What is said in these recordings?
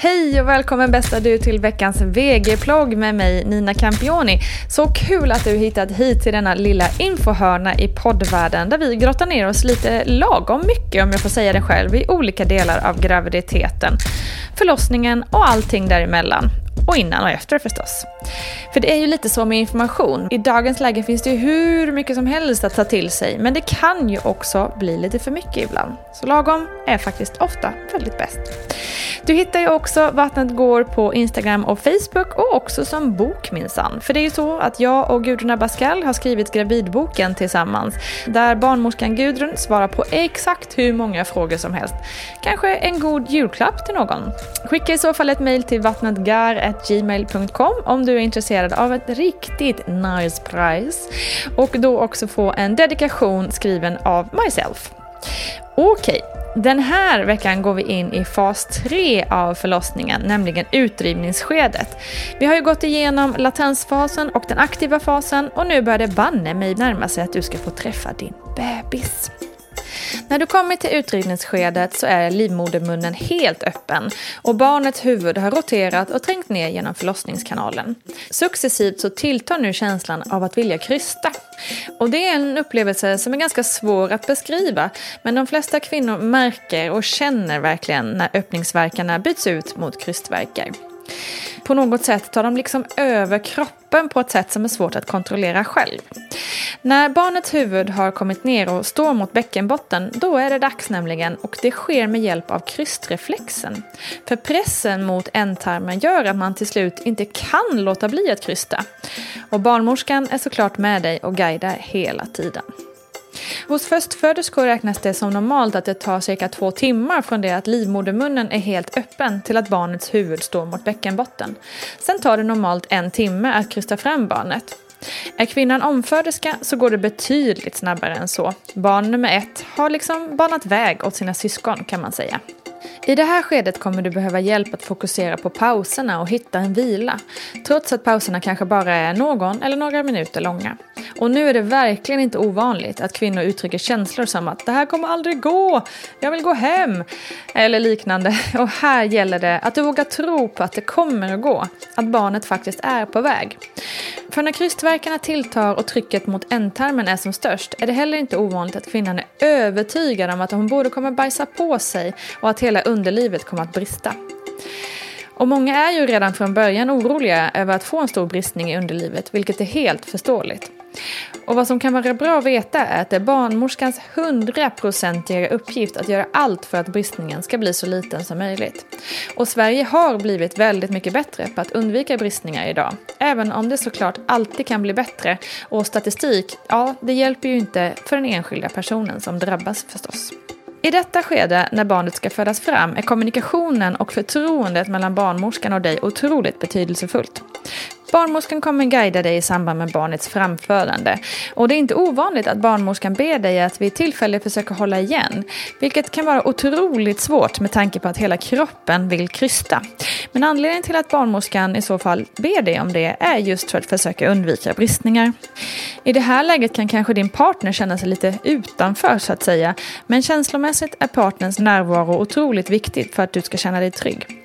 Hej och välkommen bästa du till veckans VG-plogg med mig Nina Campioni. Så kul att du hittat hit till denna lilla infohörna i poddvärlden där vi grottar ner oss lite lagom mycket om jag får säga det själv i olika delar av graviditeten, förlossningen och allting däremellan. Och innan och efter förstås. För det är ju lite så med information. I dagens läge finns det ju hur mycket som helst att ta till sig, men det kan ju också bli lite för mycket ibland. Så lagom är faktiskt ofta väldigt bäst. Du hittar ju också Vattnet går på Instagram och Facebook och också som bok minsann. För det är ju så att jag och Gudrun Abascal har skrivit gravidboken tillsammans där barnmorskan Gudrun svarar på exakt hur många frågor som helst. Kanske en god julklapp till någon. Skicka i så fall ett mejl till gmail.com om du är intresserad av ett riktigt nice prize och då också få en dedikation skriven av myself. Okej, den här veckan går vi in i fas 3 av förlossningen, nämligen utdrivningsskedet. Vi har ju gått igenom latensfasen och den aktiva fasen och nu börjar det banne mig närma sig att du ska få träffa din bebis. När du kommer till utredningsskedet så är livmodermunnen helt öppen och barnets huvud har roterat och trängt ner genom förlossningskanalen. Successivt så tilltar nu känslan av att vilja krysta. Och det är en upplevelse som är ganska svår att beskriva men de flesta kvinnor märker och känner verkligen när öppningsverkarna byts ut mot krystverkar. På något sätt tar de liksom över kroppen på ett sätt som är svårt att kontrollera själv. När barnets huvud har kommit ner och står mot bäckenbotten, då är det dags nämligen och det sker med hjälp av krystreflexen. För pressen mot ändtarmen gör att man till slut inte kan låta bli att krysta. Och barnmorskan är såklart med dig och guidar hela tiden. Hos förstföderskor räknas det som normalt att det tar cirka två timmar från det att livmodermunnen är helt öppen till att barnets huvud står mot bäckenbotten. Sen tar det normalt en timme att krysta fram barnet. Är kvinnan omföderska så går det betydligt snabbare än så. Barn nummer ett har liksom banat väg åt sina syskon kan man säga. I det här skedet kommer du behöva hjälp att fokusera på pauserna och hitta en vila. Trots att pauserna kanske bara är någon eller några minuter långa. Och nu är det verkligen inte ovanligt att kvinnor uttrycker känslor som att det här kommer aldrig gå, jag vill gå hem. Eller liknande. Och här gäller det att du vågar tro på att det kommer att gå. Att barnet faktiskt är på väg. För när krystverkarna tilltar och trycket mot ändtarmen är som störst är det heller inte ovanligt att kvinnan är övertygad om att hon både kommer bajsa på sig och att hela underlivet kommer att brista. Och många är ju redan från början oroliga över att få en stor bristning i underlivet, vilket är helt förståeligt. Och vad som kan vara bra att veta är att det är barnmorskans hundraprocentiga uppgift att göra allt för att bristningen ska bli så liten som möjligt. Och Sverige har blivit väldigt mycket bättre på att undvika bristningar idag. Även om det såklart alltid kan bli bättre. Och statistik, ja, det hjälper ju inte för den enskilda personen som drabbas förstås. I detta skede, när barnet ska födas fram, är kommunikationen och förtroendet mellan barnmorskan och dig otroligt betydelsefullt. Barnmorskan kommer guida dig i samband med barnets framförande. Och det är inte ovanligt att barnmorskan ber dig att vid tillfälle försöka hålla igen. Vilket kan vara otroligt svårt med tanke på att hela kroppen vill krysta. Men anledningen till att barnmorskan i så fall ber dig om det är just för att försöka undvika bristningar. I det här läget kan kanske din partner känna sig lite utanför så att säga. Men känslomässigt är partners närvaro otroligt viktigt för att du ska känna dig trygg.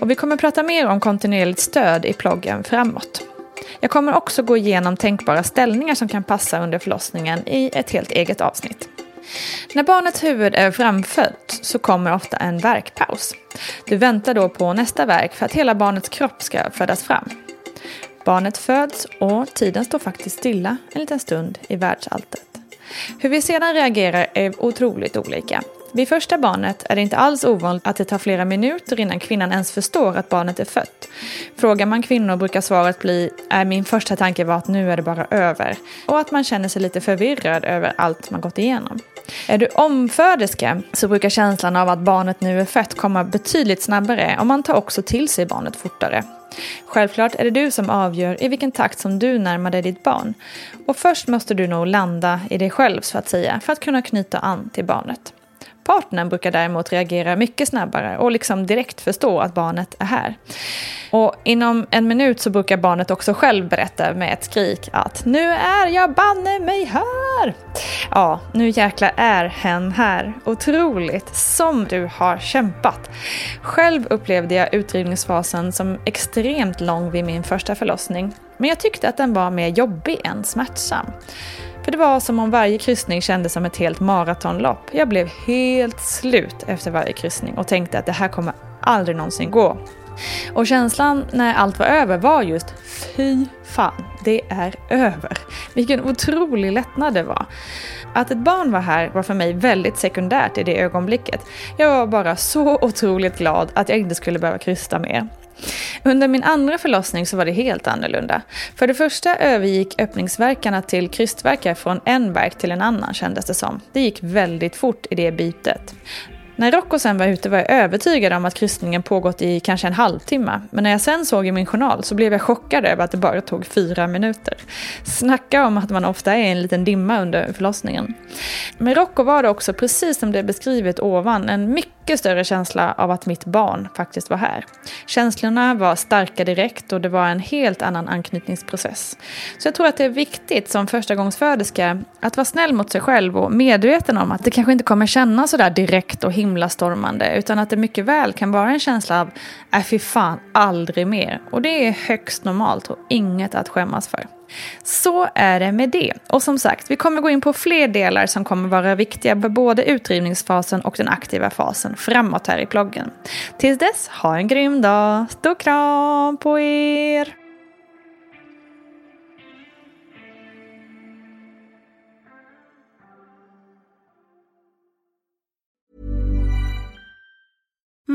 Och vi kommer prata mer om kontinuerligt stöd i ploggen framåt. Jag kommer också gå igenom tänkbara ställningar som kan passa under förlossningen i ett helt eget avsnitt. När barnets huvud är framfött så kommer ofta en verkpaus. Du väntar då på nästa verk för att hela barnets kropp ska födas fram. Barnet föds och tiden står faktiskt stilla en liten stund i världsalltet. Hur vi sedan reagerar är otroligt olika. Vid första barnet är det inte alls ovanligt att det tar flera minuter innan kvinnan ens förstår att barnet är fött. Frågar man kvinnor brukar svaret bli är min första tanke var att nu är det bara över och att man känner sig lite förvirrad över allt man gått igenom. Är du omföderska så brukar känslan av att barnet nu är fött komma betydligt snabbare och man tar också till sig barnet fortare. Självklart är det du som avgör i vilken takt som du närmar dig ditt barn. Och först måste du nog landa i dig själv så att säga för att kunna knyta an till barnet. Partnern brukar däremot reagera mycket snabbare och liksom direkt förstå att barnet är här. Och inom en minut så brukar barnet också själv berätta med ett skrik att nu är jag banne mig här! Ja, nu jäkla är hen här. Otroligt som du har kämpat. Själv upplevde jag utdrivningsfasen som extremt lång vid min första förlossning. Men jag tyckte att den var mer jobbig än smärtsam. För det var som om varje kryssning kändes som ett helt maratonlopp. Jag blev helt slut efter varje kryssning och tänkte att det här kommer aldrig någonsin gå. Och känslan när allt var över var just fy fan, det är över. Vilken otrolig lättnad det var. Att ett barn var här var för mig väldigt sekundärt i det ögonblicket. Jag var bara så otroligt glad att jag inte skulle behöva krysta mer. Under min andra förlossning så var det helt annorlunda. För det första övergick öppningsverkarna till krystverkar från en verk till en annan kändes det som. Det gick väldigt fort i det bytet. När Rocco sen var ute var jag övertygad om att kryssningen pågått i kanske en halvtimme. Men när jag sen såg i min journal så blev jag chockad över att det bara tog fyra minuter. Snacka om att man ofta är i en liten dimma under förlossningen. Med Rocco var det också, precis som det är beskrivet ovan, en mycket mycket större känsla av att mitt barn faktiskt var här. Känslorna var starka direkt och det var en helt annan anknytningsprocess. Så jag tror att det är viktigt som förstagångsföderska att vara snäll mot sig själv och medveten om att det kanske inte kommer kännas sådär direkt och himlastormande utan att det mycket väl kan vara en känsla av äh fy fan, aldrig mer. Och det är högst normalt och inget att skämmas för. Så är det med det. Och som sagt, vi kommer gå in på fler delar som kommer vara viktiga för både utdrivningsfasen och den aktiva fasen framåt här i bloggen. Tills dess, ha en grym dag. Stor kram på er!